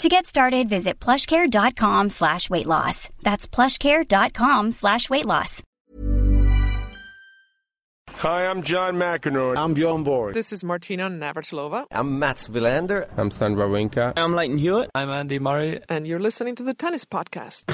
To get started, visit plushcare.com slash weight loss. That's plushcare.com slash weight loss. Hi, I'm John McEnroe. I'm Bjorn Borg. This is Martina Navratilova. I'm Mats Wilander. I'm Stan Wawrinka. I'm Lleyton Hewitt. I'm Andy Murray. And you're listening to the Tennis Podcast.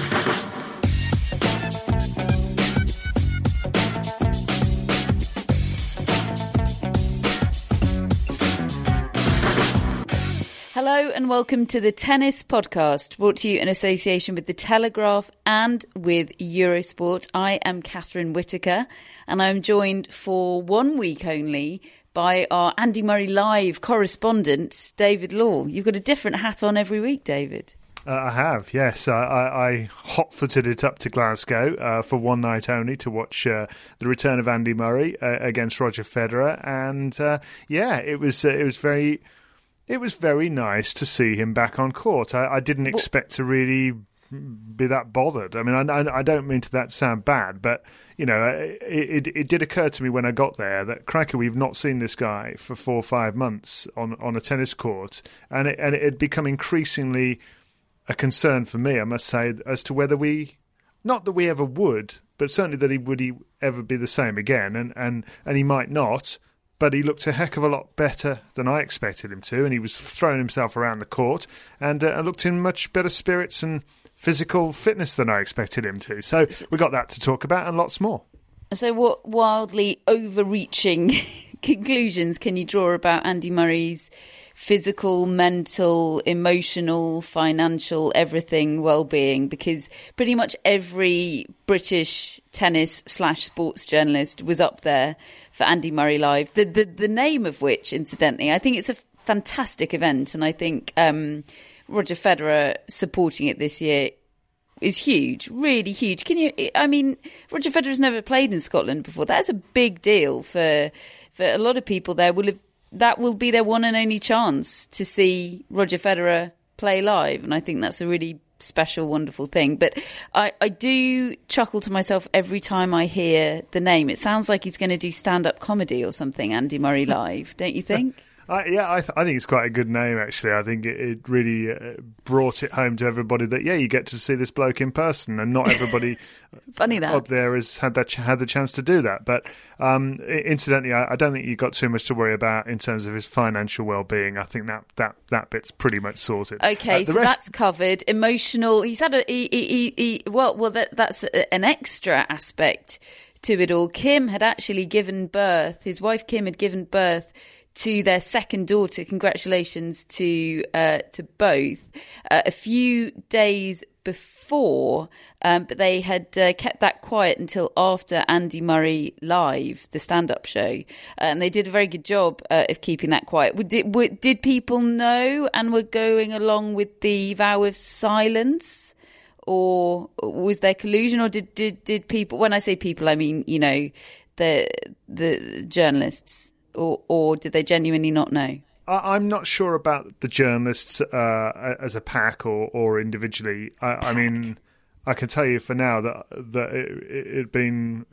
Hello and welcome to the Tennis Podcast, brought to you in association with The Telegraph and with Eurosport. I am Catherine Whitaker and I'm joined for one week only by our Andy Murray Live correspondent, David Law. You've got a different hat on every week, David. Uh, I have, yes. I, I, I hot footed it up to Glasgow uh, for one night only to watch uh, the return of Andy Murray uh, against Roger Federer, and uh, yeah, it was uh, it was very it was very nice to see him back on court. I, I didn't expect to really be that bothered. I mean, I, I, don't mean to that sound bad, but you know, it, it, it did occur to me when I got there that cracker, we've not seen this guy for four or five months on on a tennis court, and it, and it had become increasingly a concern for me, I must say, as to whether we, not that we ever would, but certainly that he would he ever be the same again, and and and he might not but he looked a heck of a lot better than I expected him to, and he was throwing himself around the court and uh, looked in much better spirits and physical fitness than I expected him to. So we got that to talk about and lots more. So, what wildly overreaching conclusions can you draw about Andy Murray's physical, mental, emotional, financial, everything well-being? Because pretty much every British tennis slash sports journalist was up there for Andy Murray Live. The the, the name of which, incidentally, I think it's a fantastic event, and I think um, Roger Federer supporting it this year is huge, really huge. Can you? I mean, Roger Federer's never played in Scotland before. That's a big deal for for a lot of people. There will have that will be their one and only chance to see Roger Federer play live, and I think that's a really special, wonderful thing. But I, I do chuckle to myself every time I hear the name. It sounds like he's going to do stand up comedy or something. Andy Murray live, don't you think? I, yeah, I, th- I, think it's quite a good name actually. I think it, it really uh, brought it home to everybody that yeah, you get to see this bloke in person, and not everybody funny that up there has had that ch- had the chance to do that. But um, incidentally, I, I, don't think you've got too much to worry about in terms of his financial well-being. I think that that that bit's pretty much sorted. Okay, uh, so rest... that's covered. Emotional. He's had a he, he, he, well, well, that, that's an extra aspect to it all. Kim had actually given birth. His wife Kim had given birth to their second daughter. Congratulations to uh, to both. Uh, a few days before, um, but they had uh, kept that quiet until after Andy Murray live, the stand-up show, and they did a very good job uh, of keeping that quiet. Did, did people know and were going along with the vow of silence? Or was there collusion, or did, did, did people? When I say people, I mean you know the the journalists or, or did they genuinely not know? I'm not sure about the journalists uh, as a pack or, or individually. I, I, mean, I can tell you for now that that it had been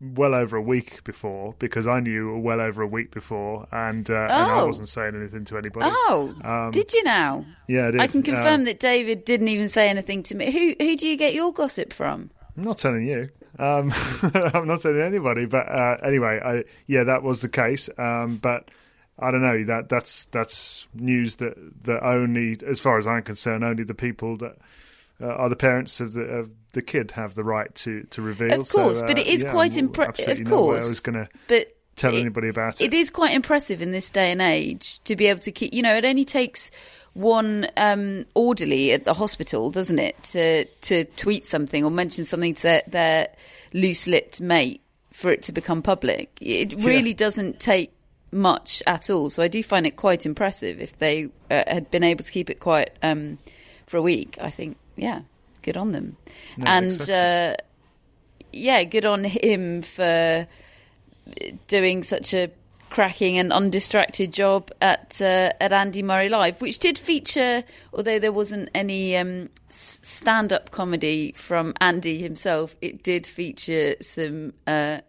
well over a week before because I knew well over a week before, and, uh, oh. and I oh. wasn't saying anything to anybody. Oh, um, did you now? Yeah, I. I can confirm um, that David didn't even say anything to me. Who who do you get your gossip from? I'm not telling you. Um, I'm not saying anybody, but uh, anyway, I, yeah, that was the case. Um, but I don't know that that's that's news that that only, as far as I'm concerned, only the people that uh, are the parents of the of the kid have the right to to reveal. Of course, so, uh, but it is yeah, quite impressive. Of course, I was going to but tell it- anybody about it. It is quite impressive in this day and age to be able to keep. You know, it only takes one um, orderly at the hospital, doesn't it, to to tweet something or mention something to their, their loose-lipped mate for it to become public. It really doesn't take much at all. So I do find it quite impressive if they uh, had been able to keep it quiet um, for a week. I think, yeah, good on them. No, and exactly. uh, yeah, good on him for doing such a cracking and undistracted job at uh, at Andy Murray Live, which did feature, although there wasn't any um, stand-up comedy from Andy himself, it did feature some uh,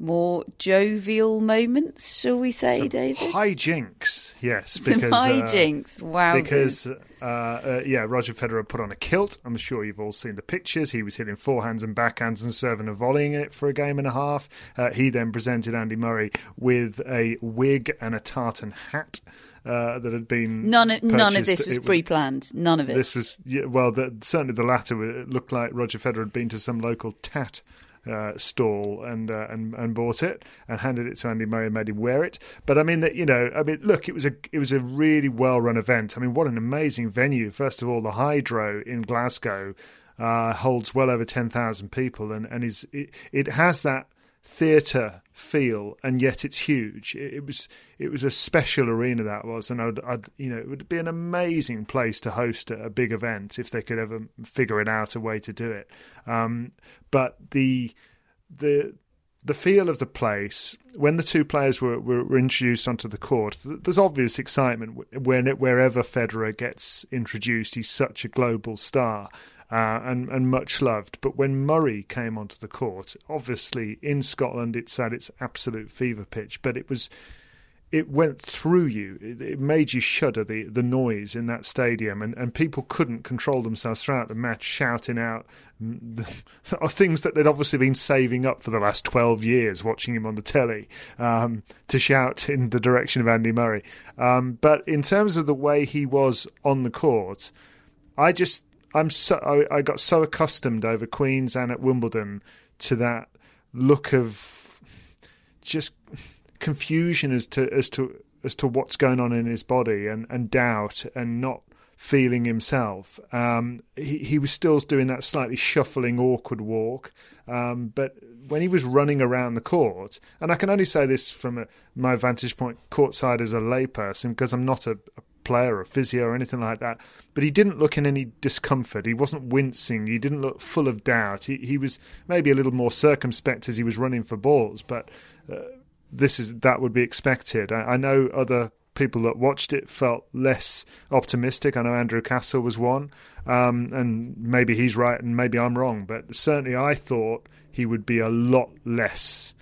more jovial moments, shall we say, Some David? hijinks, yes. some because, uh, wow. because uh, uh, yeah, Roger Federer put on a kilt. I'm sure you've all seen the pictures. He was hitting forehands and backhands and serving and volleying it for a game and a half. Uh, he then presented Andy Murray with a wig and a tartan hat. Uh, that had been none of, none of this was, It pre-planned. None of it. This was yeah, well, the, certainly the latter. It looked like Roger Federer had been to some local tat uh, stall and, uh, and and bought it and handed it to Andy Murray and made him wear it. But I mean that you know, I mean, look, it was a it was a really well run event. I mean, what an amazing venue! First of all, the Hydro in Glasgow uh, holds well over ten thousand people, and and is it, it has that theatre feel, and yet it's huge. It, it was it was a special arena that was, and I'd, I'd you know it would be an amazing place to host a, a big event if they could ever figure it out a way to do it. Um, but the the the feel of the place when the two players were, were, introduced onto the court. There's obvious excitement when it, wherever Federer gets introduced. He's such a global star uh, and and much loved. But when Murray came onto the court, obviously in Scotland it's at its absolute fever pitch. But it was it went through you. It, it made you shudder. The the noise in that stadium, and, and people couldn't control themselves throughout the match, shouting out mm, things that they'd obviously been saving up for the last twelve years, watching him on the telly, um, to shout in the direction of Andy Murray. Um, but in terms of the way he was on the court, I just I'm so I, I got so accustomed over Queens and at Wimbledon to that look of just confusion as to as to as to what's going on in his body and, and doubt and not feeling himself. Um, he he was still doing that slightly shuffling, awkward walk. Um, but when he was running around the court, and I can only say this from a, my vantage point, courtside as a layperson, because I'm not a, a player or physio or anything like that. But he didn't look in any discomfort. He wasn't wincing. He didn't look full of doubt. He he was maybe a little more circumspect as he was running for balls, but. Uh, this is that would be expected. I, I know other people that watched it felt less optimistic. I know Andrew Castle was one, um, and maybe he's right and maybe I'm wrong, but certainly I thought he would be a lot less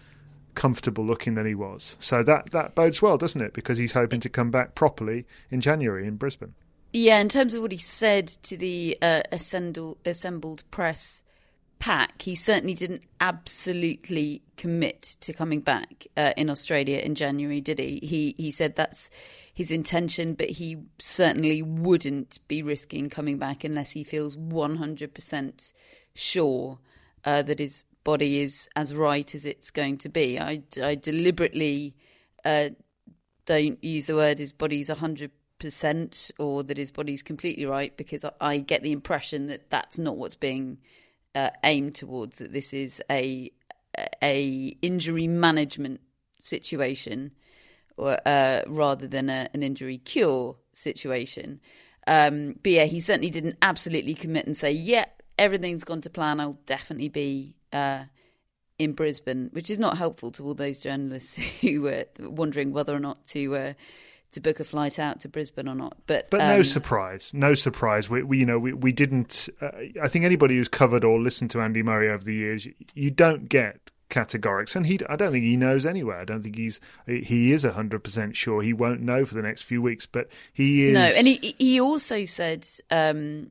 comfortable looking than he was. So that that bodes well, doesn't it? Because he's hoping to come back properly in January in Brisbane. Yeah, in terms of what he said to the uh, assembled, assembled press pack, he certainly didn't absolutely commit to coming back uh, in Australia in January, did he? He he said that's his intention, but he certainly wouldn't be risking coming back unless he feels one hundred percent sure uh, that his body is as right as it's going to be. I, I deliberately uh, don't use the word his body's hundred percent or that his body's completely right because I, I get the impression that that's not what's being uh, aimed towards. That this is a a injury management situation, or uh, rather than a, an injury cure situation. Um, but yeah, he certainly didn't absolutely commit and say, "Yeah, everything's gone to plan. I'll definitely be." Uh, in Brisbane, which is not helpful to all those journalists who were wondering whether or not to uh, to book a flight out to Brisbane or not. But But um, no surprise, no surprise. We, we you know, we, we didn't. Uh, I think anybody who's covered or listened to Andy Murray over the years, you, you don't get categorics, and he. I don't think he knows anywhere. I don't think he's. He is hundred percent sure. He won't know for the next few weeks, but he is. No, and he he also said um,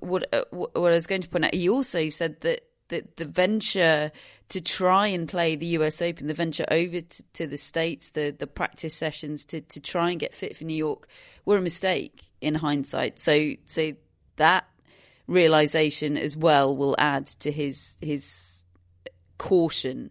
what uh, what I was going to point out. He also said that. That the venture to try and play the US Open, the venture over to, to the States, the, the practice sessions to, to try and get fit for New York were a mistake in hindsight. So so that realization as well will add to his his caution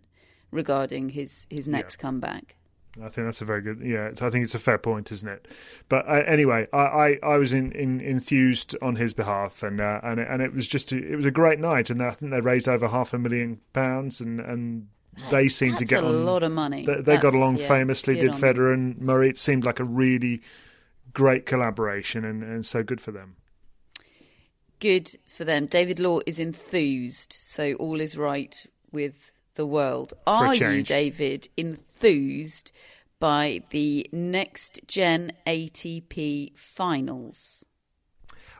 regarding his his next yeah. comeback. I think that's a very good. Yeah, I think it's a fair point, isn't it? But uh, anyway, I, I, I was in, in, enthused on his behalf, and uh, and it, and it was just a, it was a great night, and I think they raised over half a million pounds, and and they seemed to get a on, lot of money. They, they got along yeah, famously. Did Federer and Murray? It seemed like a really great collaboration, and, and so good for them. Good for them. David Law is enthused, so all is right with the world. Are you, David, enthused by the next gen ATP finals?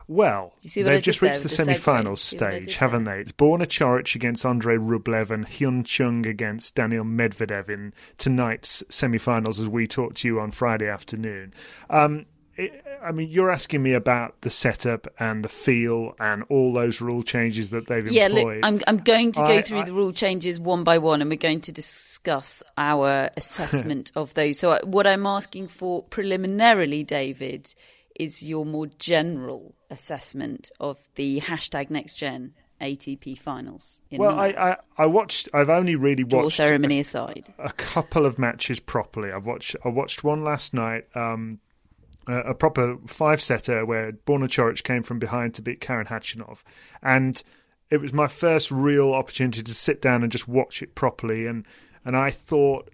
Well, they've just reached the semi-finals stage, haven't they? It's Borna Coric against Andrei Rublev and Hyun Chung against Daniil Medvedev in tonight's semi-finals as we talk to you on Friday afternoon. Um, I mean, you're asking me about the setup and the feel and all those rule changes that they've yeah, employed. Yeah, I'm, I'm going to go I, through I, the rule changes one by one, and we're going to discuss our assessment of those. So, uh, what I'm asking for preliminarily, David, is your more general assessment of the hashtag Next Gen ATP finals. well, I, I, I, watched. I've only really Draw watched ceremony a, aside a couple of matches properly. I've watched. I watched one last night. Um, uh, a proper five setter where Borna Coric came from behind to beat Karen Khachanov. And it was my first real opportunity to sit down and just watch it properly. And, and I thought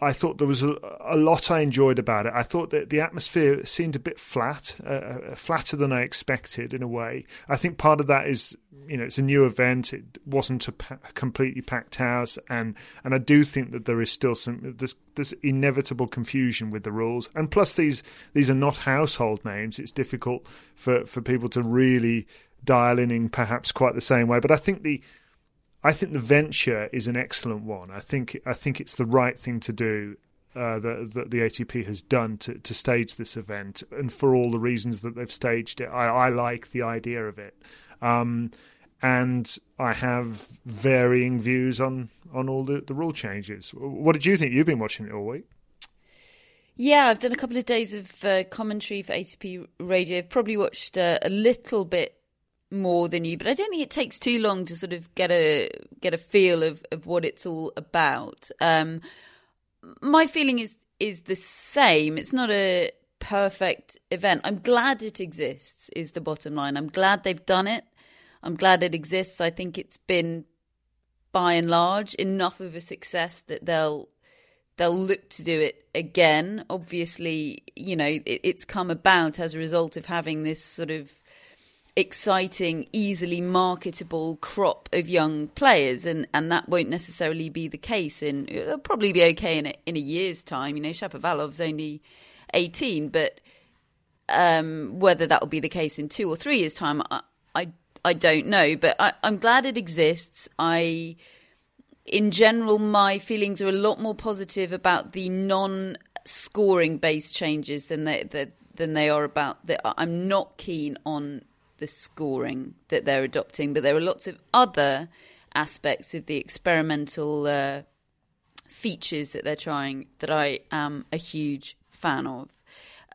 I thought there was a, a, lot I enjoyed about it. I thought that the atmosphere seemed a bit flat, uh, uh, flatter than I expected in a way. I think part of that is, you know, it's a new event. It wasn't a, pa- completely packed house, and and I do think that there is still some there's inevitable confusion with the rules. And plus, these these are not household names. It's difficult for for people to really dial in in perhaps quite the same way. But I think the I think the venture is an excellent one. I think I think it's the right thing to do uh, that, that, the ATP has done to, to stage this event, and for all the reasons that they've staged it, I, I like the idea of it. Um, and I have varying views on on all the, the rule changes. What did you think? You've been watching it all week. Yeah, I've done a couple of days of uh, commentary for ATP Radio. I've probably watched uh, a little bit more than you, but I don't think it takes too long to sort of get a get a feel of, of what it's all about. Um, my feeling is is the same. It's not a perfect event. I'm glad it exists. Is the bottom line. I'm glad they've done it. I'm glad it exists. I think it's been by and large enough of a success that they'll they'll look to do it again. Obviously, you know, it, it's come about as a result of having this sort of exciting, easily marketable crop of young players, and, and that won't necessarily be the case. In it'll probably be okay in a, in a year's time. You know, Shapovalov's only eighteen, but um, whether that will be the case in two or three years' time, I I, I don't know. But I, I'm glad it exists. I in general, my feelings are a lot more positive about the non-scoring based changes than they, than they are about that. I'm not keen on the scoring that they're adopting, but there are lots of other aspects of the experimental uh, features that they're trying that I am a huge fan of.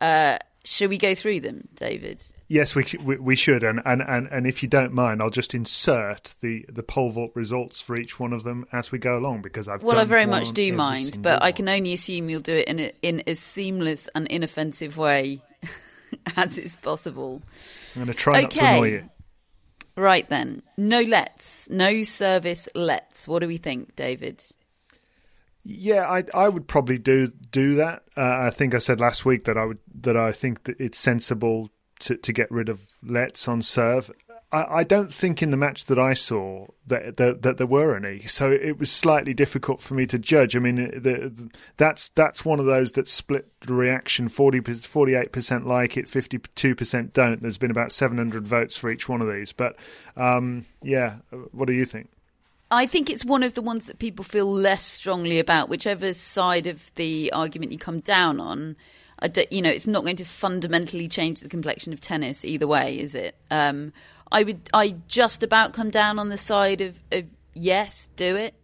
Uh, should we go through them, David? Yes, we, we, we should, and, and, and, and if you don't mind, I'll just insert the, the pole vault results for each one of them as we go along because I've well, I very much do mind, but one. I can only assume you'll do it in a, in as seamless and inoffensive way as is possible. I'm going to try okay. not to annoy you. Right then, no lets, no service lets. What do we think, David? Yeah, I I would probably do do that. Uh, I think I said last week that I would that I think that it's sensible to, to get rid of lets on serve. I, don't think in the match that I saw that, that, that there were any, so it was slightly difficult for me to judge. I mean, the, the, that's that's one of those that split reaction 48 percent like it, fifty two percent don't. There's been about seven hundred votes for each one of these, but um, yeah, what do you think? I think it's one of the ones that people feel less strongly about, whichever side of the argument you come down on. you know, it's not going to fundamentally change the complexion of tennis either way, is it? Um, I would I just about come down on the side of, of yes, do it,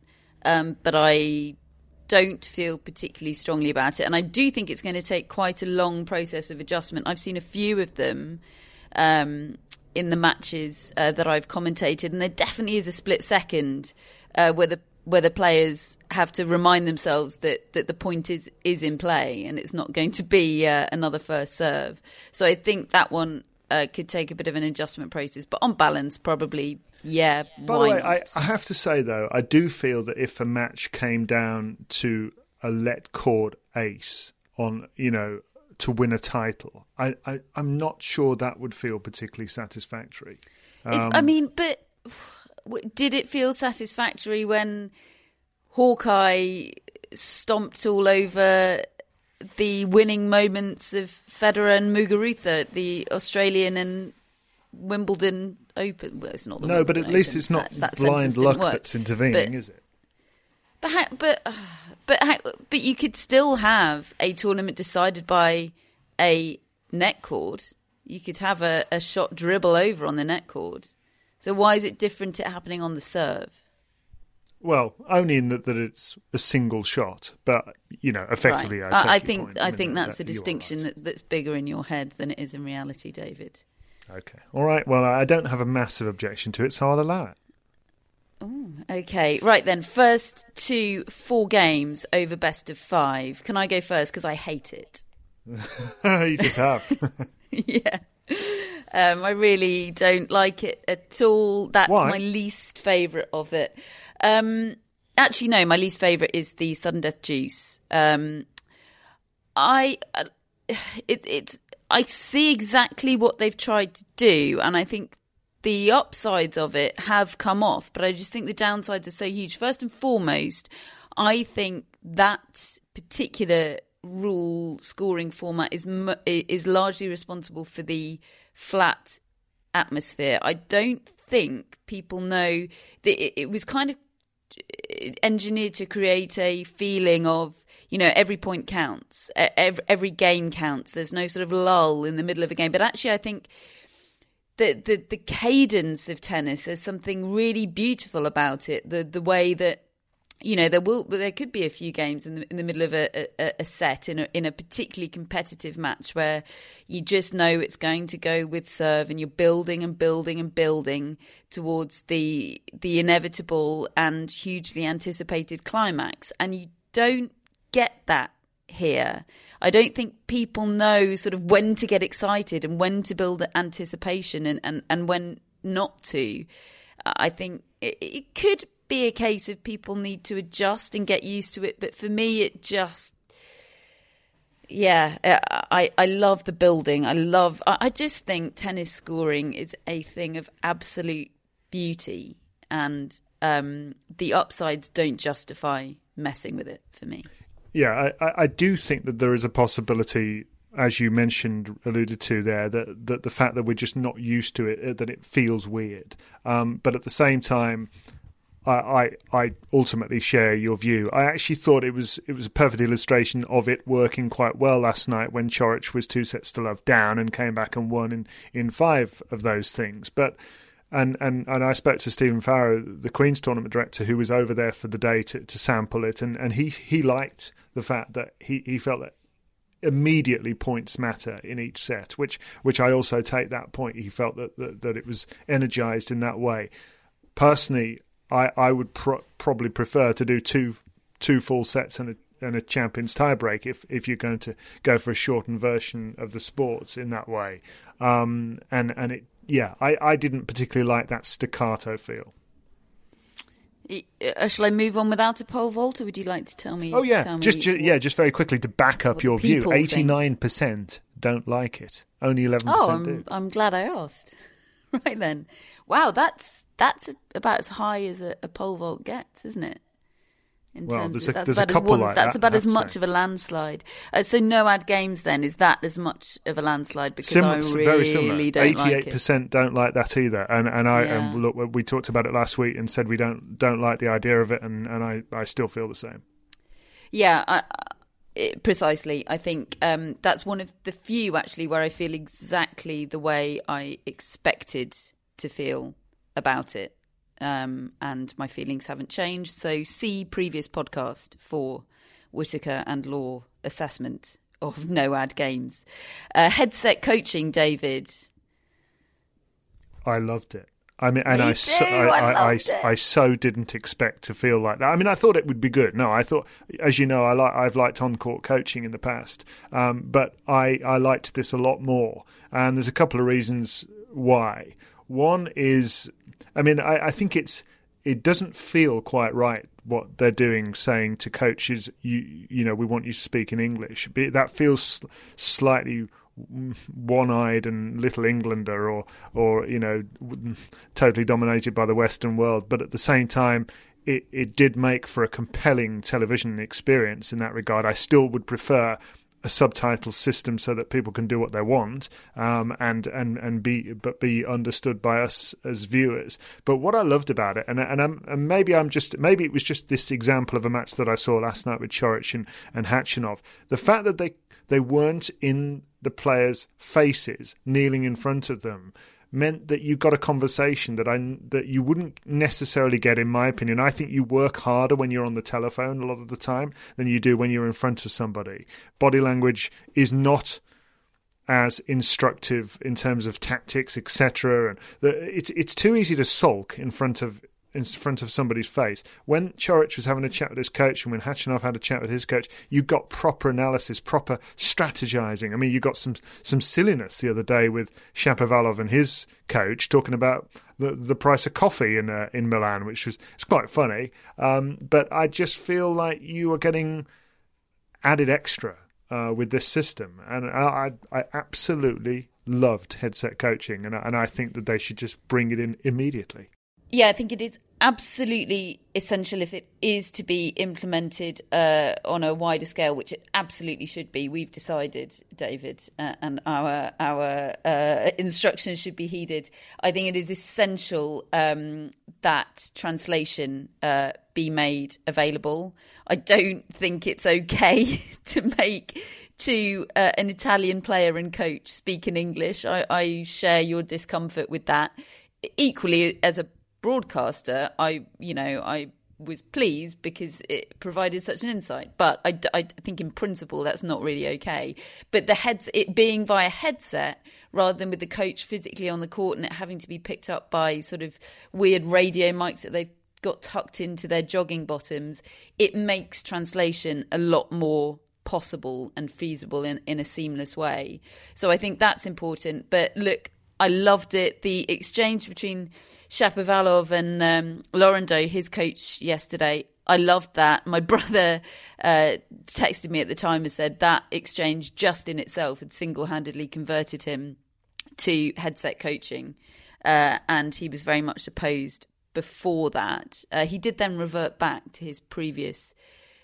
um, but I don't feel particularly strongly about it, and I do think it's going to take quite a long process of adjustment. I've seen a few of them. Um, in the matches uh, that I've commentated, and there definitely is a split second uh, where the where the players have to remind themselves that, that the point is is in play and it's not going to be uh, another first serve. So I think that one uh, could take a bit of an adjustment process, but on balance, probably yeah. By the way, I, I, have to say though, I do feel that if a match came down to a let cord ace on, you know, to win a title, I, I am not sure that would feel particularly satisfactory. Um, I mean, but did it feel satisfactory when Hawkeye stomped all over the winning moments of Federer and Muguruza, the Australian and Wimbledon Open? Well, it's not the no, Wimbledon but at least it's not that, that blind luck work. that's intervening, but, is it? But how, but but how, but you could still have a tournament decided by a net cord. You could have a, a shot dribble over on the net cord. So why is it different to happening on the serve? Well, only in that, that it's a single shot, but you know, effectively, right. I, I think point. I, mean, think that's that, a distinction right. that, that's bigger in your head than it is in reality, David. Okay, all right. Well, I don't have a massive objection to it, so I'll allow it. Ooh, okay, right then. First to four games over best of five. Can I go first because I hate it? you just have. yeah. Um, I really don't like it at all. That's Why? my least favourite of it. Um, actually, no, my least favourite is the sudden death juice. Um, I uh, it it's I see exactly what they've tried to do, and I think the upsides of it have come off, but I just think the downsides are so huge. First and foremost, I think that particular rule scoring format is is largely responsible for the flat atmosphere. I don't think people know that it, it was kind of engineered to create a feeling of you know every point counts every, every game counts. There's no sort of lull in the middle of a game. But actually i think the, the the cadence of tennis there's something really beautiful about it. The the way that you know there will there could be a few games in the in the middle of a, a, a, set in a in a particularly competitive match where you just know it's going to go with serve and you're building and building and building towards the the inevitable and hugely anticipated climax. And you don't get that here. I don't think people know sort of when to get excited and when to build anticipation and and, and when not to. I think it, it could be a case of people need to adjust and get used to it. But for me, it just, yeah, I, I love the building. I love, I just think tennis scoring is a thing of absolute beauty. And um, the upsides don't justify messing with it for me. Yeah, I, I do think that there is a possibility as you mentioned, alluded to there, that, that the fact that we're just not used to it, that it feels weird. Um, but at the same time, I, I ultimately share your view. I actually thought it was it was a perfect illustration of it working quite well last night when Coric was two sets to love down and came back and won in, in five of those things. But and, and, and I spoke to Stephen Farrow, the Queen's tournament director, who was over there for the day to, to sample it, and, and he, he liked the fact that he, he felt that immediately points matter in each set, which which I also take that point. He felt that that, that it was energized in that way. Personally, I, I would pro- probably prefer to do two two full sets and a and a champions tiebreak if if you're going to go for a shortened version of the sports in that way. Um, and and it yeah, I, I didn't particularly like that staccato feel. Uh, shall I move on without a pole vault, or would you like to tell me? Oh yeah, just, ju- yeah, just very quickly to back up your view. Eighty nine percent don't like it. Only eleven percent do. I'm, I'm glad I asked. right then, wow, that's that's about as high as a, a pole vault gets, isn't it? In Well, terms of a- that's about as one, like that's that, about as much say. of a landslide. Uh, so no ad games then is that as much of a landslide because Sim- I very really don't like Eighty-eight it. percent don't like that either, and and I Yeah. and look, we talked about it last week and said we don't don't like the idea of it, and and I I still feel the same. Yeah, I- it, precisely. I think um, that's one of the few actually where I feel exactly the way I expected to feel about it, um, and my feelings haven't changed. So see previous podcast for Whitaker and Law assessment of no ad games. Uh, headset coaching, David. I loved it. I mean, and Me I, so, I I, I, loved. I so didn't expect to feel like that. I mean, I thought it would be good. No, I thought, as you know, I like I've liked on court coaching in the past, um, but I I liked this a lot more. And there's a couple of reasons why. One is, I mean, I, I think it's it doesn't feel quite right what they're doing, saying to coaches, you you know, we want you to speak in English. That feels slightly one-eyed and little Englander, or or you know, totally dominated by the Western world. But at the same time, it it did make for a compelling television experience in that regard. I still would prefer a subtitle system so that people can do what they want um, and and and be but be understood by us as viewers. But what I loved about it, and and, I'm, and maybe I'm just maybe it was just this example of a match that I saw last night with Coric and and Khachanov. The fact that they they weren't in the players' faces, kneeling in front of them, meant that you got a conversation that I that you wouldn't necessarily get, in my opinion. I think you work harder when you're on the telephone a lot of the time than you do when you're in front of somebody. Body language is not as instructive in terms of tactics, etc. And the, it's it's too easy to sulk in front of in front of somebody's face. When Coric was having a chat with his coach and when Khachanov had a chat with his coach, you got proper analysis, proper strategizing. I mean, you got some some silliness the other day with Shapovalov and his coach talking about the the price of coffee in uh, in Milan, which was it's quite funny. Um, but I just feel like you are getting added extra uh, with this system, and I, I, I absolutely loved headset coaching, and I, and I think that they should just bring it in immediately. Yeah, I think it is absolutely essential if it is to be implemented uh, on a wider scale, which it absolutely should be. We've decided, David, uh, and our our uh, instructions should be heeded. I think it is essential um, that translation uh, be made available. I don't think it's okay to make to uh, an Italian player and coach speak in English. I, I share your discomfort with that. Equally, as a broadcaster, I, you know, I was pleased because it provided such an insight. But I, I think in principle that's not really okay. But the heads, it being via headset rather than with the coach physically on the court and it having to be picked up by sort of weird radio mics that they've got tucked into their jogging bottoms, it makes translation a lot more possible and feasible in, in a seamless way. So I think that's important. But look, I loved it. The exchange between Shapovalov and um, his coach, yesterday. I loved that. My brother uh, texted me at the time and said that exchange just in itself had single handedly converted him to headset coaching. Uh, and he was very much opposed before that. Uh, he did then revert back to his previous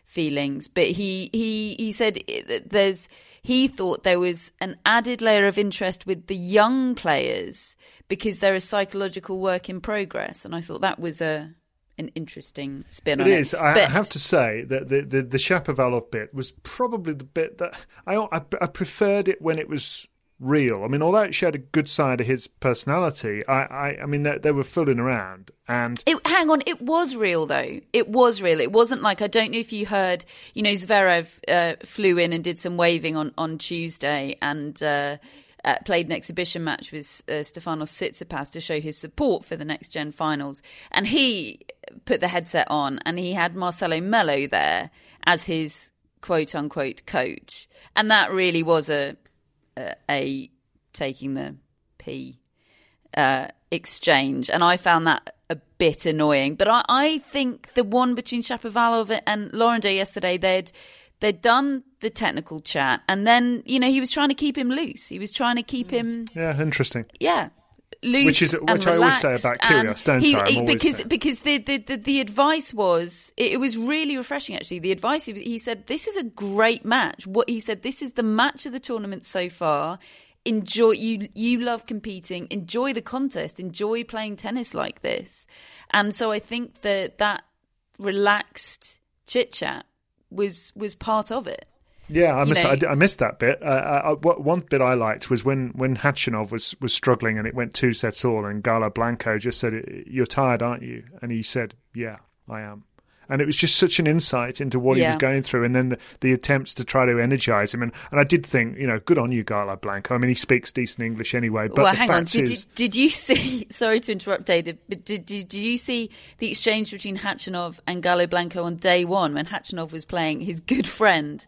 feelings, but he he he said there's he thought there was an added layer of interest with the young players because there is psychological work in progress, and I thought that was a an interesting spin it on is. it. I But- have to say that the, the, the Shapovalov bit was probably the bit that I, I, I preferred it when it was real. I mean, although it showed a good side of his personality, I, I, I mean, they, they were fooling around. And It, hang on, it was real though. It was real. It wasn't like I don't know if you heard. You know, Zverev uh, flew in and did some waving on on Tuesday and. Uh, uh, played an exhibition match with uh, Stefanos Tsitsipas to show his support for the next gen finals, and he put the headset on, and he had Marcelo Melo there as his quote unquote coach, and that really was a a, a taking the p uh, exchange, and I found that a bit annoying. But I, I think the one between Shapovalov and Laurendeau yesterday, they'd they'd done the technical chat, and then you know he was trying to keep him loose. He was trying to keep him, yeah, interesting. yeah. Loose Which is- which I always say about Kyrgios, don't he- I? He- because saying. because the, the, the, the advice was it, it was really refreshing actually. The advice he, he said this is a great match. What he said this is the match of the tournament so far. Enjoy you you love competing. Enjoy the contest. Enjoy playing tennis like this. And so i think that that relaxed chit chat was was part of it Yeah, I You missed, know- I, I missed that bit. Uh, I, I, what, one bit I liked was when, when Khachanov was, was struggling and it went two sets all, and Galo Blanco just said, "You're tired, aren't you?" And he said, "Yeah, I am." and it was just such an insight into what he was going through, and then the, the attempts to try to energize him. And, and I did think, you know, good on you, like Blanco. I mean, he speaks decent English anyway. But well, hang on. Did, is, you, did you see? Sorry to interrupt, David, but did, did, did you see the exchange between Khachanov and Galo Blanco on day one when Khachanov was playing his good friend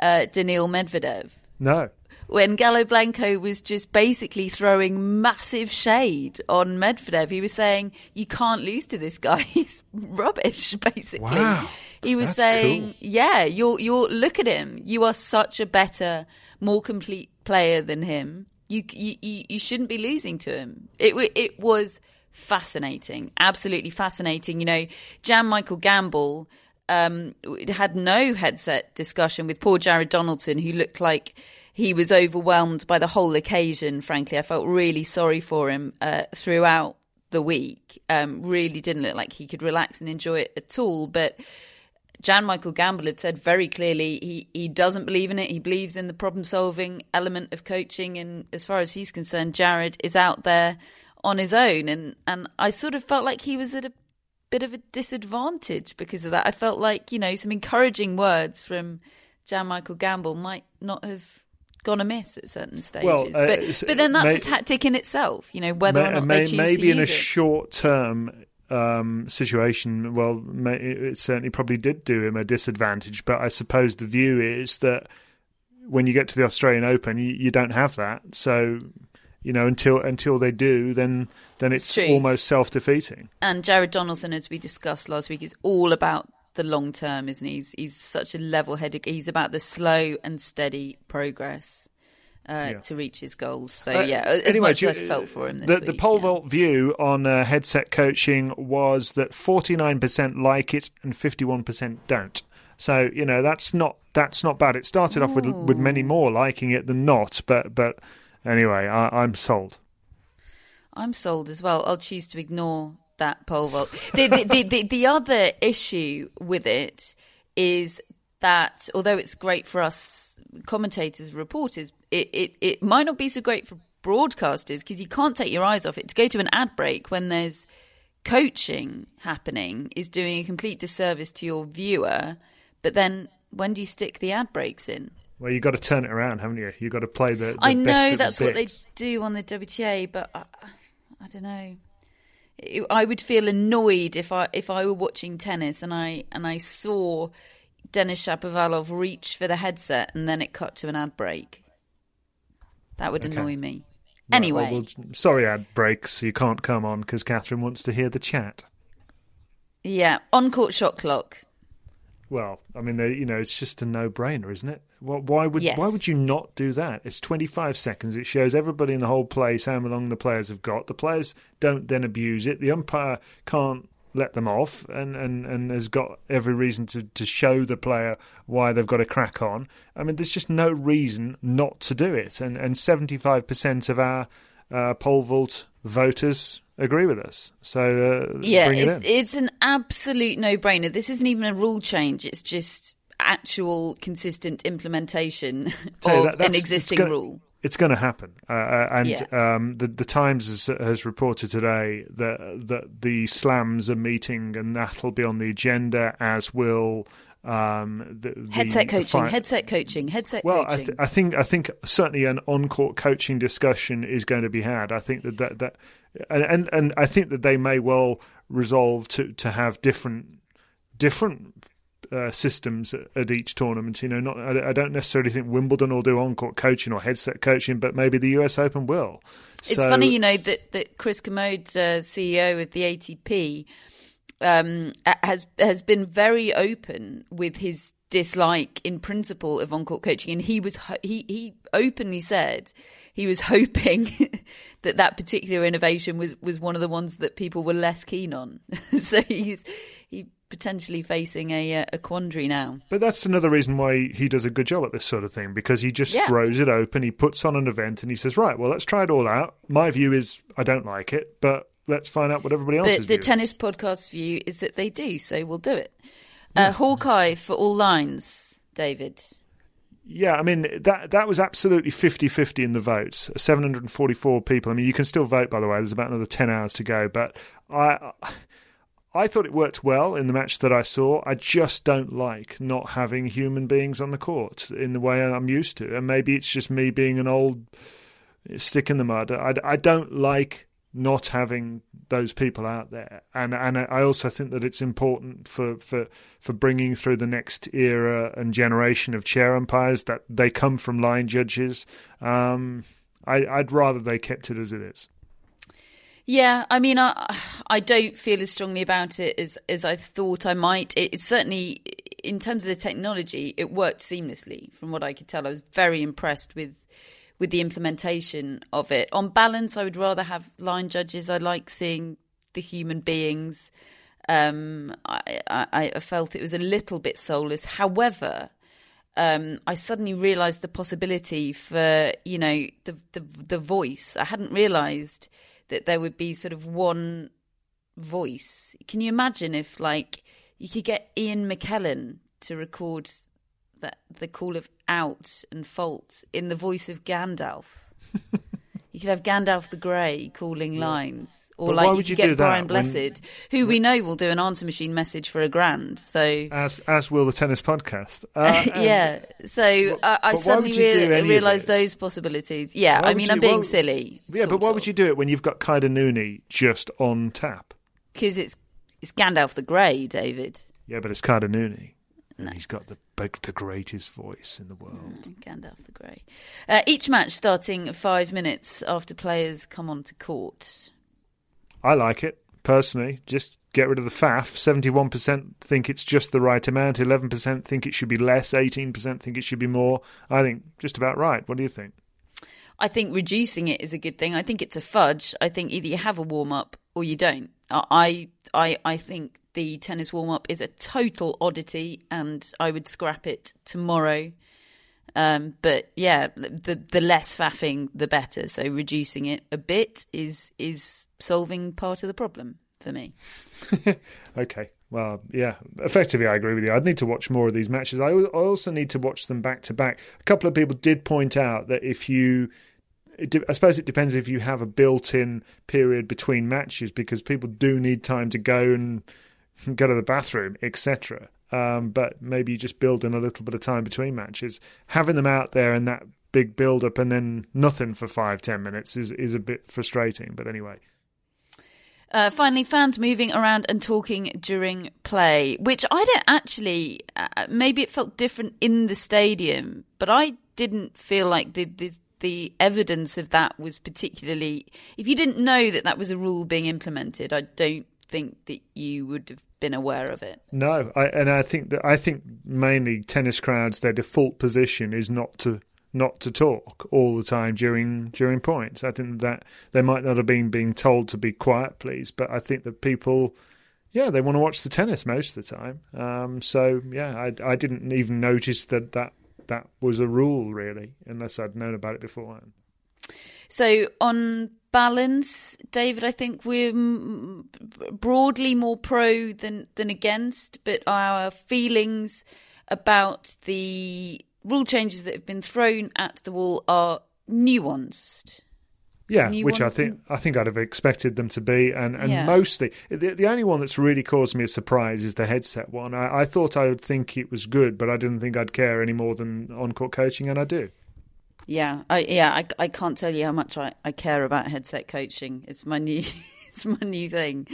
uh, Daniil Medvedev? no. when Galo Blanco was just basically throwing massive shade on Medvedev. He was saying, You can't lose to this guy. He's rubbish, basically. Wow. He was That's saying, cool. Yeah, you're you're look at him. You are such a better, more complete player than him. You you you, you shouldn't be losing to him. It it was fascinating. Absolutely fascinating. You know, Jan Michael Gambill um, had no headset discussion with poor Jared Donaldson, who looked like he was overwhelmed by the whole occasion. Frankly, I felt really sorry for him uh, throughout the week. Um, really didn't look like he could relax and enjoy it at all. But Jan Michael Gambill had said very clearly he, he doesn't believe in it. He believes in the problem solving element of coaching. And as far as he's concerned, Jared is out there on his own. And, and I sort of felt like he was at a bit of a disadvantage because of that. I felt like, you know, some encouraging words from Jan Michael Gambill might not have gone amiss at certain stages. Well, uh, but, but then that's may- a tactic in itself, you know, whether May- or not may- they choose maybe to in a it. short term um, situation, well, it certainly probably did do him a disadvantage. But I suppose the view is that when you get to the Australian Open, you, you don't have that. So you know, until until they do, then then it's True. almost self defeating. And Jared Donaldson, as we discussed last week, is all about the long term, isn't he? He's, he's such a level headed. He's about the slow and steady progress uh, to reach his goals. So Uh, yeah, as anyway, much as I felt for him this the, week. the pole yeah. vault view on uh, headset coaching was that 49% like it and 51% don't. So you know that's not that's not bad. It started off with with many more liking it than not, but but anyway, I, I'm sold. I'm sold as well. I'll choose to ignore that pole vault. The, the, the, the, the other issue with it is that although it's great for us commentators, reporters, it, it, it might not be so great for broadcasters because you can't take your eyes off it. To go to an ad break when there's coaching happening is doing a complete disservice to your viewer. But then when do you stick the ad breaks in? Well, you've got to turn it around, haven't you? You've got to play the. the I know that's what they do on the WTA, but I, I don't know. It- I would feel annoyed if I if I were watching tennis and I and I saw Denis Shapovalov reach for the headset and then it cut to an ad break. That would Okay. annoy me. Right, anyway, well, well, sorry, ad breaks. You can't come on because Catherine wants to hear the chat. yeah, on court shot clock. Well, I mean, they, you know, it's just a no-brainer, isn't it? Why, why would Yes. why would you not do that? It's 25 seconds. It shows everybody in the whole place how long the players have got. The players don't then abuse it. The umpire can't let them off, and, and, and has got every reason to, to show the player why they've got a crack on. I mean, there's just no reason not to do it. And and 75% of our uh, pole vault voters agree with us. So uh, Yeah, it it's it's an absolute no brainer. This isn't even a rule change. It's just actual consistent implementation of that- an it's existing gonna- rule. It's going to happen, uh, uh, and Yeah. um, the the Times has, has reported today that that the slams are meeting, and that'll be on the agenda, as will um, the, the Headset coaching, fi- headset coaching, headset well, I, coaching. th- I think I think certainly an on-court coaching discussion is going to be had. I think that that, that and, and and I think that they may well resolve to to have different different uh, systems at, at each tournament. You know, not I, I don't necessarily think Wimbledon will do on-court coaching or headset coaching, but maybe the U.S. Open will. It's So- funny, you know, that, that Chris Kermode, uh, CEO of the ATP, um, has has been very open with his dislike in principle of on-court coaching, and he was ho- he he openly said he was hoping that that particular innovation was was one of the ones that people were less keen on. so he's he potentially facing a uh, a quandary now. But that's another reason why he does a good job at this sort of thing because he just Yeah. throws it open. He puts on an event and he says, "Right, well, let's try it all out." My view is I don't like it, but let's find out what everybody else's the, the view tennis podcast view is that they do, so we'll do it. Uh, Hawkeye for all lines, David. Yeah, I mean that that was absolutely 50-50 in the votes. 744 people. I mean, you can still vote by the way. There's about another 10 hours to go, but I I thought it worked well in the match that I saw. I just don't like not having human beings on the court in the way I'm used to. And maybe it's just me being an old stick in the mud. I, I don't like not having those people out there, and and I also think that it's important for for for bringing through the next era and generation of chair umpires that they come from line judges. Um, I, I'd rather they kept it as it is. Yeah, I mean, I I don't feel as strongly about it as as I thought I might. It, it's certainly, in terms of the technology, it worked seamlessly. From what I could tell, I was very impressed with with the implementation of it. On balance, I would rather have line judges. I like seeing the human beings. Um, I, I, I felt it was a little bit soulless. However, um, I suddenly realised the possibility for you know the, the the voice. I hadn't realised that there would be sort of one voice. Can you imagine if like you could get Ian McKellen to record that the call of out and fault in the voice of Gandalf? you could have Gandalf the Grey calling lines. Or but like you could you get Brian when, Blessed, who we know will do an answer machine message for a grand. So as as will the tennis podcast. Uh, yeah. So uh, I suddenly rea- realised those possibilities. Yeah. Why I mean, you, I'm being well, silly. Yeah, but why of. would you do it when you've got Kader Nouni just on tap? Because it's it's Gandalf the Grey, David. Yeah, but it's Kader Nouni. No. He's got the the greatest voice in the world. Mm, Gandalf the Grey. Uh, each match starting five minutes after players come onto court. I like it personally. Just get rid of the faff. Seventy-one percent think it's just the right amount. Eleven percent think it should be less. Eighteen percent think it should be more. I think just about right. What do you think? I think reducing it is a good thing. I think it's a fudge. I think either you have a warm up or you don't. I I I think the tennis warm up is a total oddity, and I would scrap it tomorrow. Um, but yeah, the the less faffing, the better. So reducing it a bit is is solving part of the problem for me. okay. Well, yeah, effectively, I agree with you. I'd need to watch more of these matches. I also need to watch them back to back. A couple of people did point out that if you, I suppose it depends if you have a built in period between matches because people do need time to go and go to the bathroom, etc. Um, but maybe you just build in a little bit of time between matches. Having them out there and that big build up and then nothing for five, ten minutes is, is a bit frustrating. But anyway. Uh, finally, fans moving around and talking during play, which I don't actually. Uh, maybe it felt different in the stadium, but I didn't feel like the, the the evidence of that was particularly. If you didn't know that that was a rule being implemented, I don't think that you would have been aware of it. No, I, and I think that I think mainly tennis crowds their default position is not to not to talk all the time during during points. I think that they might not have been being told to be quiet, please, but I think that people, yeah, they want to watch the tennis most of the time. Um, so yeah, I I didn't even notice that that that was a rule really, unless I'd known about it beforehand. So on balance, David, I think we're broadly more pro than than against, but our feelings about the rule changes that have been thrown at the wall are nuanced. Yeah, which I think I think I'd have expected them to be, and and yeah. mostly the the only one that's really caused me a surprise is the headset one. I, I thought I would think it was good, but I didn't think I'd care any more than on court coaching, and I do. Yeah, I, yeah, I, I can't tell you how much I, I care about headset coaching. It's my new, it's my new thing.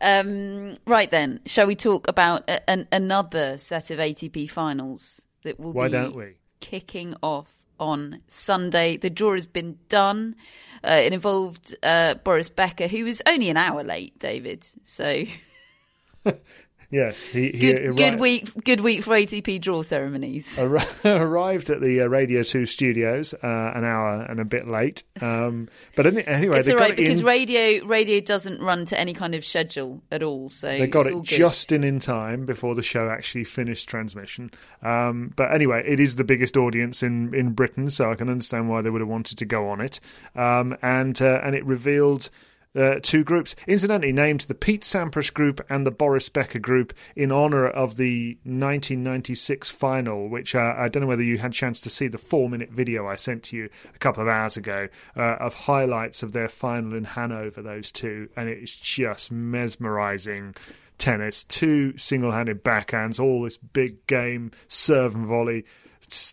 Um, right then, shall we talk about a, an, another set of ATP finals that will Why be don't we? kicking off on Sunday. The draw has been done. Uh, it involved uh, Boris Becker, who was only an hour late, David. So Yes, he, he good, good week. Good week for ATP draw ceremonies. arrived at the uh, Radio Two studios uh, an hour and a bit late, um, but anyway, it's all right because in, radio radio doesn't run to any kind of schedule at all. So they got it just in in time before the show actually finished transmission. Um, but anyway, it is the biggest audience in in Britain, so I can understand why they would have wanted to go on it. Um, and uh, and it revealed uh, two groups. Incidentally, named the Pete Sampras group and the Boris Becker group in honour of the 1996 final, which uh, I don't know whether you had a chance to see the four minute video I sent to you a couple of hours ago uh, of highlights of their final in Hanover, those two, and it's just mesmerising tennis, two single-handed backhands, all this big game serve and volley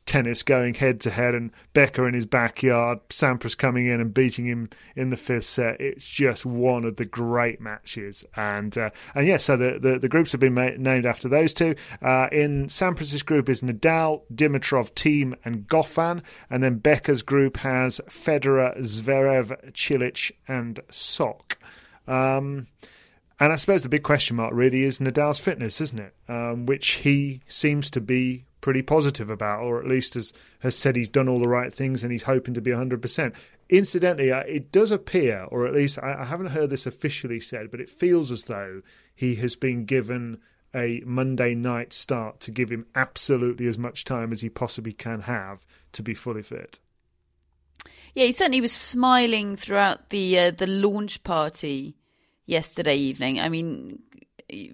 tennis going head to head, and Becker in his backyard, Sampras coming in and beating him in the fifth set. It's just one of the great matches, and uh, and yeah, so the, the, the groups have been made, named after those two. Uh, in Sampras's group is Nadal, Dimitrov, Thiem, and Goffin, and then Becker's group has Federer, Zverev, Cilic, and Sock. Um, and I suppose the big question mark really is Nadal's fitness, isn't it? Um, which he seems to be pretty positive about, or at least has, has said he's done all the right things and he's hoping to be 100%. Incidentally, uh, it does appear, or at least I, I haven't heard this officially said, but it feels as though he has been given a Monday night start to give him absolutely as much time as he possibly can have to be fully fit. Yeah, he certainly was smiling throughout the uh, the launch party yesterday evening. I mean, he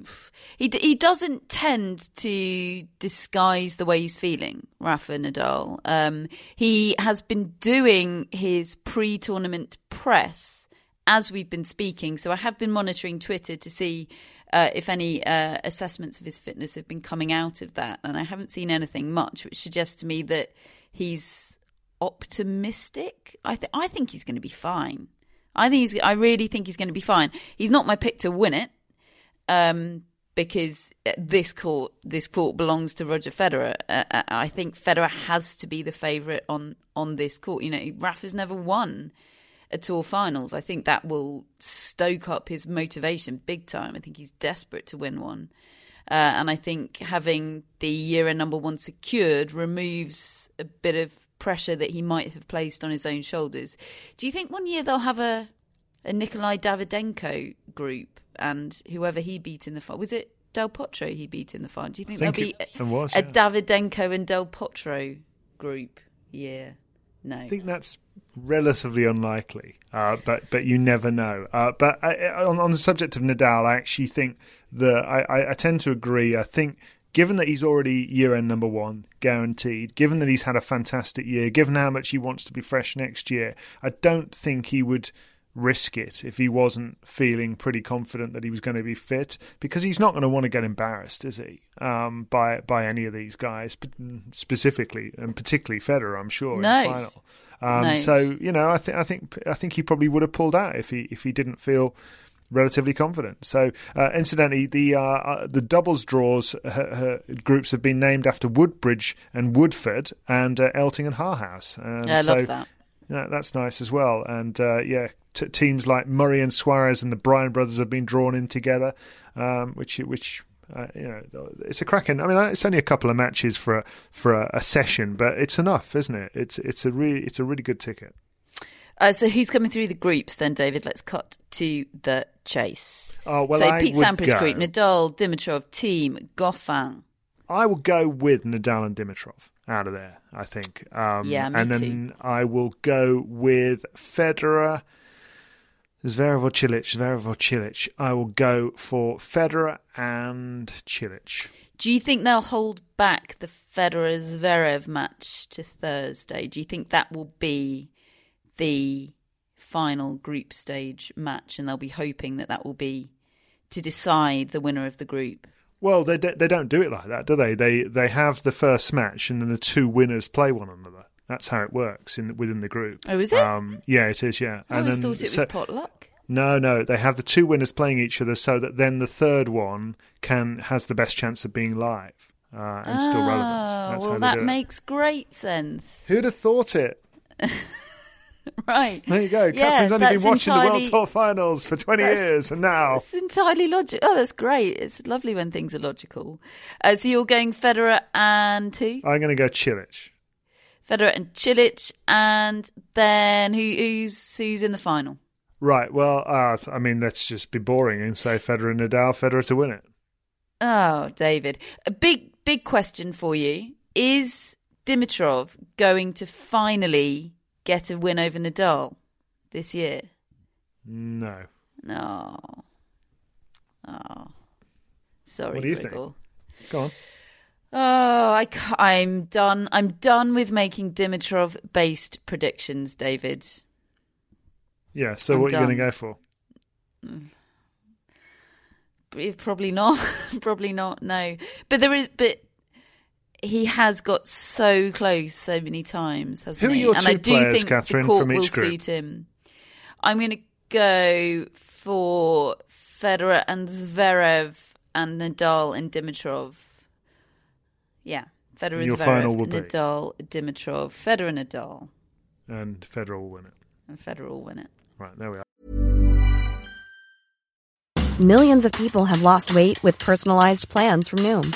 he doesn't tend to disguise the way he's feeling, Rafa Nadal. Um, he has been doing his pre-tournament press as we've been speaking, so I have been monitoring Twitter to see uh, if any uh, assessments of his fitness have been coming out of that, and I haven't seen anything much, which suggests to me that he's optimistic. I th- I think he's going to be fine. I think he's. I really think he's going to be fine. He's not my pick to win it, um, because this court this court belongs to Roger Federer. Uh, uh, I think Federer has to be the favourite on on this court. You know, Rafa's never won a tour finals. I think that will stoke up his motivation big time. I think he's desperate to win one. Uh, and I think having the year end number one secured removes a bit of pressure that he might have placed on his own shoulders. Do you think one year they'll have a a Nikolai Davydenko group and whoever he beat in the final? Was it Del Potro he beat in the final? Do you think, think there'll be a, was, a Davydenko and Del Potro group? Yeah. No. I think that's relatively unlikely, uh, but but you never know. Uh, but I, on, on the subject of Nadal, I actually think that I, I tend to agree. I think given that he's already year end number one, guaranteed, given that he's had a fantastic year, given how much he wants to be fresh next year, I don't think he would risk it if he wasn't feeling pretty confident that he was going to be fit because he's not going to want to get embarrassed is he um, by by any of these guys specifically and particularly Federer I'm sure no. in the final um, no. so you know I think I think I think he probably would have pulled out if he if he didn't feel relatively confident. So, uh, incidentally, the uh, uh, the doubles draws her, her groups have been named after Woodbridge and Woodford and uh, Elting and Haarhuis. And yeah, I so, love that. Yeah, that's nice as well. And uh, yeah, t- teams like Murray and Soares and the Bryan brothers have been drawn in together, um, which which uh, you know, it's a cracking. I mean, it's only a couple of matches for a, for a, a, session, but it's enough, isn't it? It's it's a really it's a really good ticket. Uh, so who's coming through the groups then, David? Let's cut to the chase. Oh, well, so I Pete Sampras group: Nadal, Dimitrov, Thiem, Goffin. I will go with Nadal and Dimitrov out of there. I think. Um, yeah, me and then too. I will go with Federer. Zverev or Cilic, Zverev or Cilic. I will go for Federer and Cilic. Do you think they'll hold back the Federer Zverev match to Thursday? Do you think that will be the final group stage match, and they'll be hoping that that will be to decide the winner of the group. Well, they they don't do it like that, do they? They they have the first match, and then the two winners play one another. That's how it works in within the group. Oh, is it? Um, yeah, it is. Yeah. I always then, thought it was so, potluck. No, no, they have the two winners playing each other, so that then the third one can has the best chance of being live uh, and oh, still relevant. That's well, that makes great sense. Who'd have thought it? right. There you go. Yeah, Catherine's only been watching entirely, the World Tour finals for 20 years, and now. It's entirely logical. Oh, that's great. It's lovely when things are logical. Uh, so you're going Federer and who? I'm going to go Cilic. Federer and Cilic, and then who, who's who's in the final? Right. Well, uh, I mean, let's just be boring and say Federer and Nadal, Federer to win it. Oh, David. A big, big question for you. Is Dimitrov going to finally get a win over Nadal this year? No. No. Oh. Sorry, What do you think? Go on. Oh, I, I'm done. I'm done with making Dimitrov based predictions, David. Yeah, so I'm what are you going to go for? Mm. Probably not. Probably not. No, but there is. But he has got so close so many times, hasn't Who are he? your and two I do players, think Catherine, the court will group? suit him. I'm going to go for Federer and Zverev and Nadal and Dimitrov. Yeah, Federer, Your Zverev, final will be? Nadal, Dimitrov, Federer, Nadal, And Federer will win it. and Federer will win it. Right, there we are. Millions of people have lost weight with personalized plans from Noom,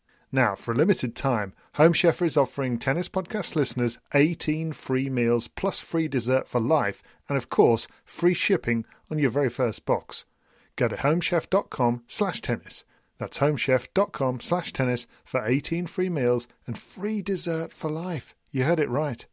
Now, for a limited time, Home Chef is offering Tennis Podcast listeners 18 free meals plus free dessert for life and, of course, free shipping on your very first box. Go to homechef.com slash tennis. That's homechef.com slash tennis for 18 free meals and free dessert for life. You heard it right.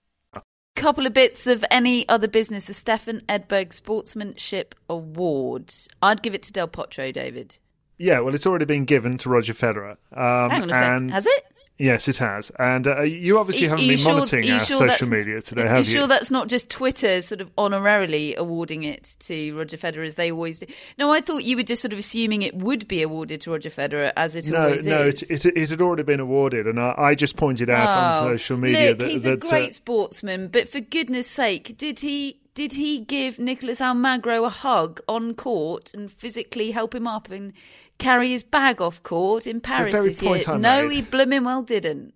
Couple of bits of any other business. The Stefan Edberg Sportsmanship Award. I'd give it to Del Potro, David. Yeah, well, it's already been given to Roger Federer. Um, Hang on a second. Has it? Yes, it has. And uh, you obviously Are haven't you been sure- monitoring our sure social media today, Are you have you? sure that's not just Twitter sort of honorarily awarding it to Roger Federer as they always do? No, I thought you were just sort of assuming it would be awarded to Roger Federer as it no, always no, is. it, it, it had already been awarded, and I, I just pointed out on Oh, social media Look, that, he's that a great uh, sportsman, but for goodness sake, did he did he give Nicolas Almagro a hug on court and physically help him up and carry his bag off court in Paris very this year? I no, made. he blooming well didn't.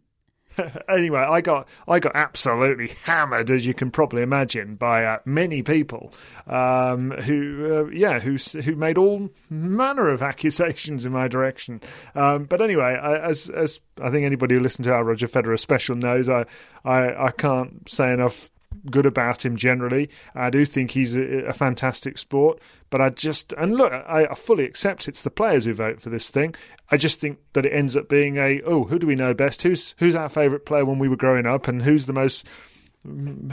anyway, I got I got absolutely hammered, as you can probably imagine, by uh, many people um, who, uh, yeah, who who made all manner of accusations in my direction. Um, but anyway, I, as as I think anybody who listened to our Roger Federer special knows, I I, I can't say enough good about him generally. I do think he's a, a fantastic sport, but I just and look, I, I fully accept it's the players who vote for this thing. I just think that it ends up being a oh, who do we know best? Who's who's our favourite player when we were growing up, and who's the most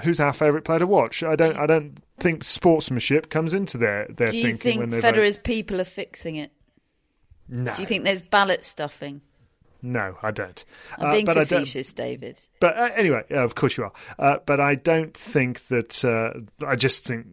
who's our favourite player to watch? I don't I don't think sportsmanship comes into their their Do you thinking think when they Federer's vote. people are fixing it? No, Do you think there's ballot stuffing? No, I don't. I'm Uh, being but I don't- facetious, David. But uh, anyway, yeah, of course you are. Uh, but I don't think that. Uh, I just think.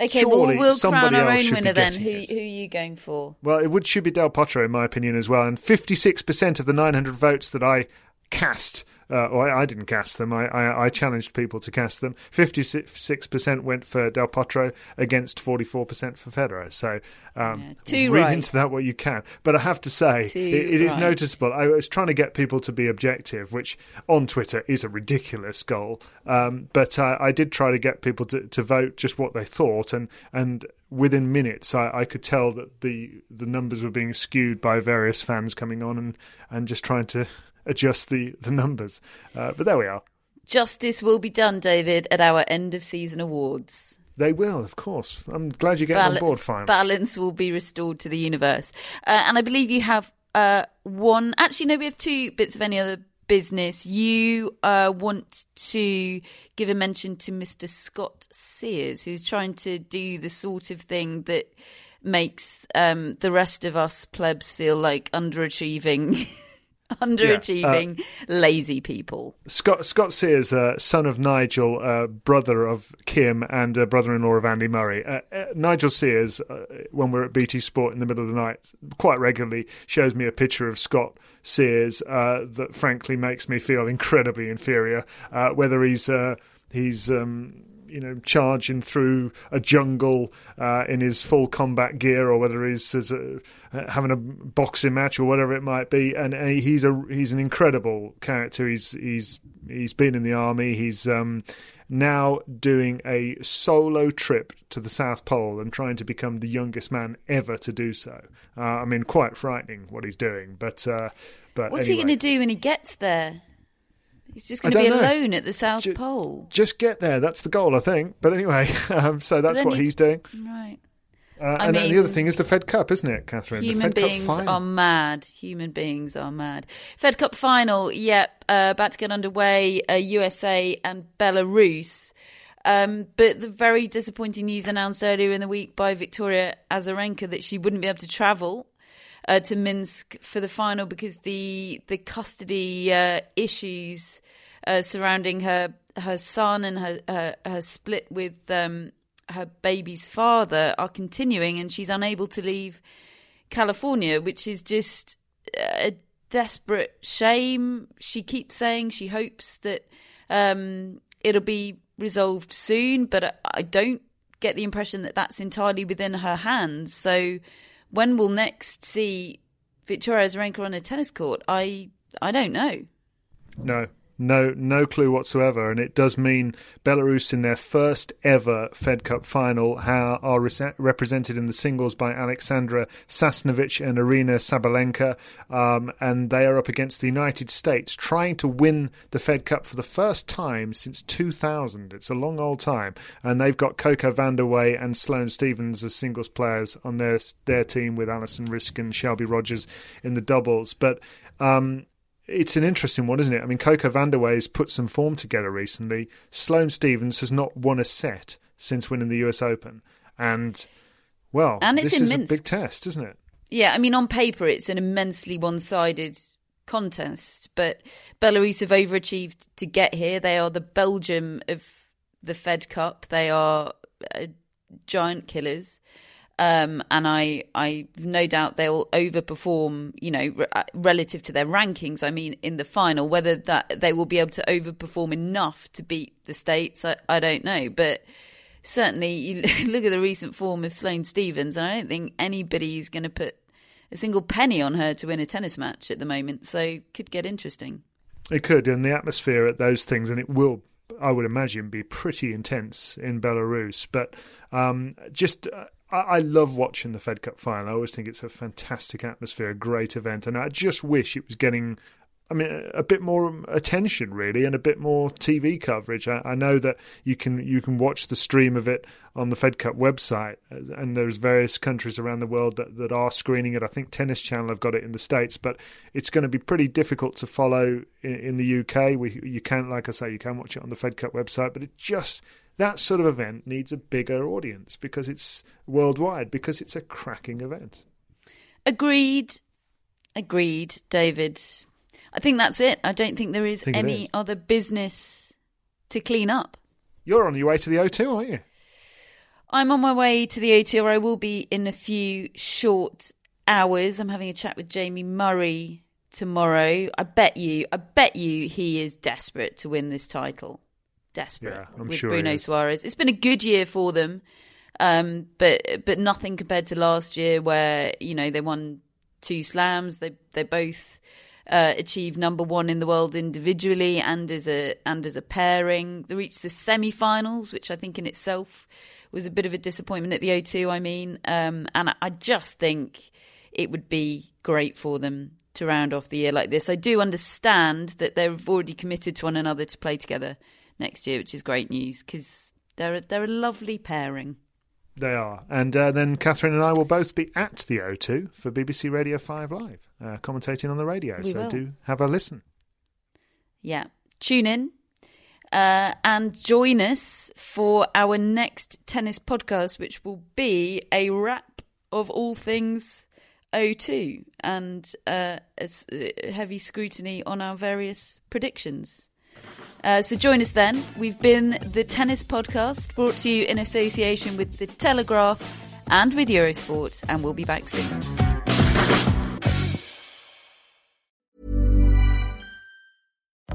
Okay, well, we'll crown our own winner then. Who, it. who are you going for? Well, it would should be Del Potro, in my opinion, as well. And fifty-six percent of the nine hundred votes that I cast Uh, or I, I, didn't cast them. I, I, I, challenged people to cast them. Fifty-six percent went for Del Potro against forty-four percent for Federer. So um, yeah, read right. into that what you can. But I have to say, it, it is right. noticeable. I was trying to get people to be objective, which on Twitter is a ridiculous goal. Um, but uh, I did try to get people to, to vote just what they thought, and and within minutes, I, I, could tell that the the numbers were being skewed by various fans coming on and, and just trying to adjust the the numbers. Uh, but there we are. Justice will be done, David, at our end of season awards. They will, of course. I'm glad you're getting Bal- on board. Finally, balance will be restored to the universe, uh, and I believe you have uh, one. Actually, no, we have two bits of any other business, you uh, want to give a mention to Mr. Scott Sears, who's trying to do the sort of thing that makes um, the rest of us plebs feel like underachieving. underachieving, yeah, uh, lazy people. Scott Scott Sears, uh, son of Nigel, uh, brother of Kim, and uh, brother-in-law of Andy Murray. Uh, uh, Nigel Sears, when we're at BT Sport in the middle of the night, quite regularly shows me a picture of Scott Sears that, frankly, makes me feel incredibly inferior. whether he's he's um, you know charging through a jungle uh, in his full combat gear, or whether he's a, having a boxing match or whatever it might be. And, and, he's a he's an incredible character. He's he's he's been in the army. He's um, now doing a solo trip to the South Pole and trying to become the youngest man ever to do so. Uh, I mean, quite frightening what he's doing. But uh, but what's anyway. he going to do when he gets there? He's just going to be know. alone at the South Ju- Pole. Just get there. That's the goal, I think. But anyway, um, so that's what you- he's doing. Right. Uh, and, and the other thing is the Fed Cup, isn't it, Catherine? Human the Fed beings Cup final. are mad. Human beings are mad. Fed Cup final, yep, uh, about to get underway. Uh, USA and Belarus. Um, but the very disappointing news announced earlier in the week by Victoria Azarenka that she wouldn't be able to travel uh, to Minsk for the final because the the custody uh, issues uh, surrounding her her son and her her, her split with um, her baby's father are continuing, and she's unable to leave California, which is just a desperate shame. She keeps saying she hopes that um, it'll be resolved soon, but I don't get the impression that that's entirely within her hands. So, when we'll next see Victoria Azarenka on a tennis court, I I don't know. No, no, no clue whatsoever, and it does mean Belarus in their first ever Fed Cup final are represented in the singles by Alexandra Sasnovich and Aryna Sabalenka, um, and they are up against the United States, trying to win the Fed Cup for the first time since 2000. It's a long old time, and they've got Coco Vandeweghe and Sloane Stevens as singles players on their their team with Alison Riske and Shelby Rogers in the doubles, but. Um, it's an interesting one, isn't it? I mean, Coco Vandeweghe's put some form together recently. Sloane Stevens has not won a set since winning the US Open, and well, and it's this in is a big test, isn't it? Yeah, I mean, on paper, it's an immensely one-sided contest, but Belarus have overachieved to get here. They are the Belgium of the Fed Cup. They are uh, giant killers. Um, and I, I've no doubt they'll overperform, you know, re- uh, relative to their rankings. I mean, in the final, whether that they will be able to overperform enough to beat the states, I, I don't know. But certainly, you look at the recent form of Sloane Stevens, and I don't think anybody's going to put a single penny on her to win a tennis match at the moment. So, could get interesting. It could, and the atmosphere at those things, and it will I would imagine, be pretty intense in Belarus. But um, just. Uh, I love watching the Fed Cup final. I always think it's a fantastic atmosphere, a great event, and I just wish it was getting, I mean, a bit more attention really, and a bit more TV coverage. I, I know that you can you can watch the stream of it on the Fed Cup website, and there's various countries around the world that, that are screening it. I think Tennis Channel have got it in the states, but it's going to be pretty difficult to follow in, in the UK. We you can, like I say, you can watch it on the Fed Cup website, but it just that sort of event needs a bigger audience because it's worldwide, because it's a cracking event. Agreed. Agreed, David. I think that's it. I don't think there is Think any is. other business to clean up. You're on your way to the O2, aren't you? I'm on my way to the O2, where I will be in a few short hours. I'm having a chat with Jamie Murray tomorrow. I bet you, I bet you he is desperate to win this title. Desperate Yeah, with sure Bruno. Soares. It's been a good year for them, um, but but nothing compared to last year where you know they won two slams. They they both uh, achieved number one in the world individually and as a and as a pairing. They reached the semi-finals, which I think in itself was a bit of a disappointment at the O2. I mean, um, and I, I just think it would be great for them to round off the year like this. I do understand that they've already committed to one another to play together next year, which is great news because they're a, they're a lovely pairing. They are. And uh, then Catherine and I will both be at the O2 for BBC Radio 5 Live, uh, commentating on the radio. We so will. do have a listen. Yeah. Tune in uh, and join us for our next tennis podcast, which will be a wrap of all things O2 and uh, a uh, heavy scrutiny on our various predictions. Uh, so join us then. We've been the Tennis Podcast, brought to you in association with The Telegraph and with Eurosport, and we'll be back soon.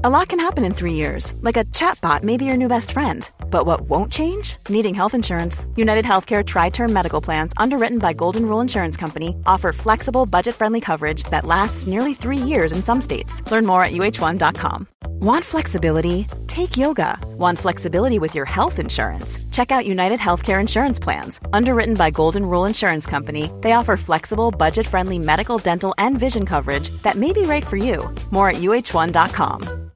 A lot can happen in three years, like a chatbot may be your new best friend. But what won't change? Needing health insurance. United Healthcare Tri Term Medical Plans, underwritten by Golden Rule Insurance Company, offer flexible, budget friendly coverage that lasts nearly three years in some states. Learn more at uh1.com. Want flexibility? Take yoga. Want flexibility with your health insurance? Check out United Healthcare Insurance Plans. Underwritten by Golden Rule Insurance Company, they offer flexible, budget friendly medical, dental, and vision coverage that may be right for you. More at uh1.com.